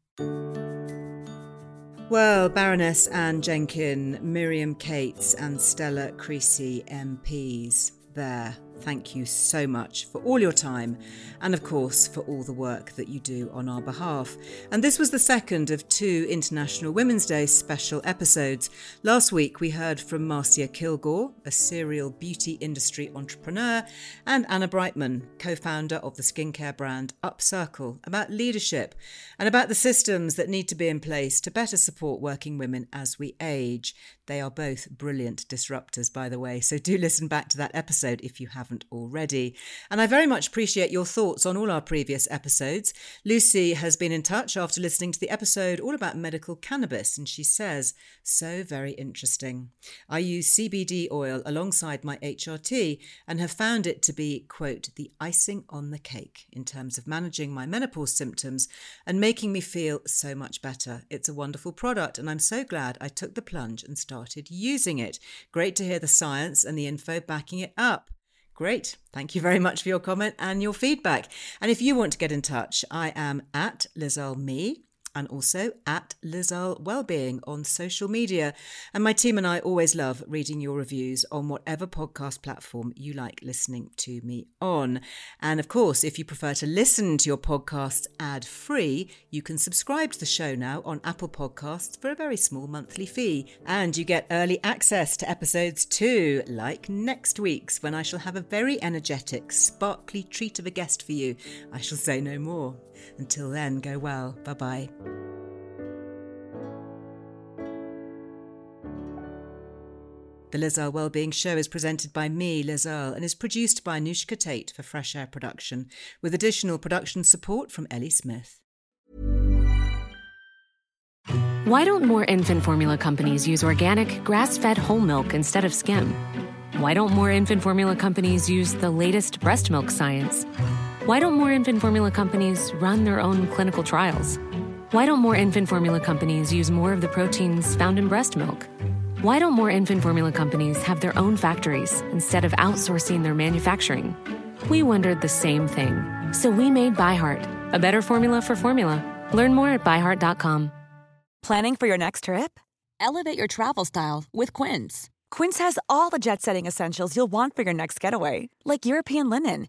Well, Baroness Anne Jenkin, Miriam Cates, and Stella Creasy MPs there Thank you so much for all your time and, of course, for all the work that you do on our behalf. And this was the second of two International Women's Day special episodes. Last week, we heard from Marcia Kilgore, a serial beauty industry entrepreneur, and Anna Brightman, co founder of the skincare brand Upcircle, about leadership and about the systems that need to be in place to better support working women as we age. They are both brilliant disruptors, by the way, so do listen back to that episode if you have haven't already. And I very much appreciate your thoughts on all our previous episodes. Lucy has been in touch after listening to the episode all about medical cannabis, and she says, so very interesting. I use CBD oil alongside my HRT and have found it to be, quote, the icing on the cake in terms of managing my menopause symptoms and making me feel so much better. It's a wonderful product, and I'm so glad I took the plunge and started using it. Great to hear the science and the info backing it up. Great. Thank you very much for your comment and your feedback. And if you want to get in touch, I am at Liz Earle Me and also at Liz Earle Wellbeing on social media. And my team and I always love reading your reviews on whatever podcast platform you like listening to me on. And of course, if you prefer to listen to your podcasts ad free, you can subscribe to the show now on Apple Podcasts for a very small monthly fee. And you get early access to episodes too, like next week's when I shall have a very energetic, sparkly treat of a guest for you. I shall say no more. Until then, go well. Bye bye. The Liz Earle Wellbeing Show is presented by me, Liz and is produced by Anushka Tate for Fresh Air Production, with additional production support from Ellie Smith. Why don't more infant formula companies use organic, grass fed whole milk instead of skim? Why don't more infant formula companies use the latest breast milk science? Why don't more infant formula companies run their own clinical trials? Why don't more infant formula companies use more of the proteins found in breast milk? Why don't more infant formula companies have their own factories instead of outsourcing their manufacturing? We wondered the same thing. So we made ByHeart, a better formula for formula. Learn more at byheart.com. Planning for your next trip? Elevate your travel style with Quince. Quince has all the jet setting essentials you'll want for your next getaway, like European linen,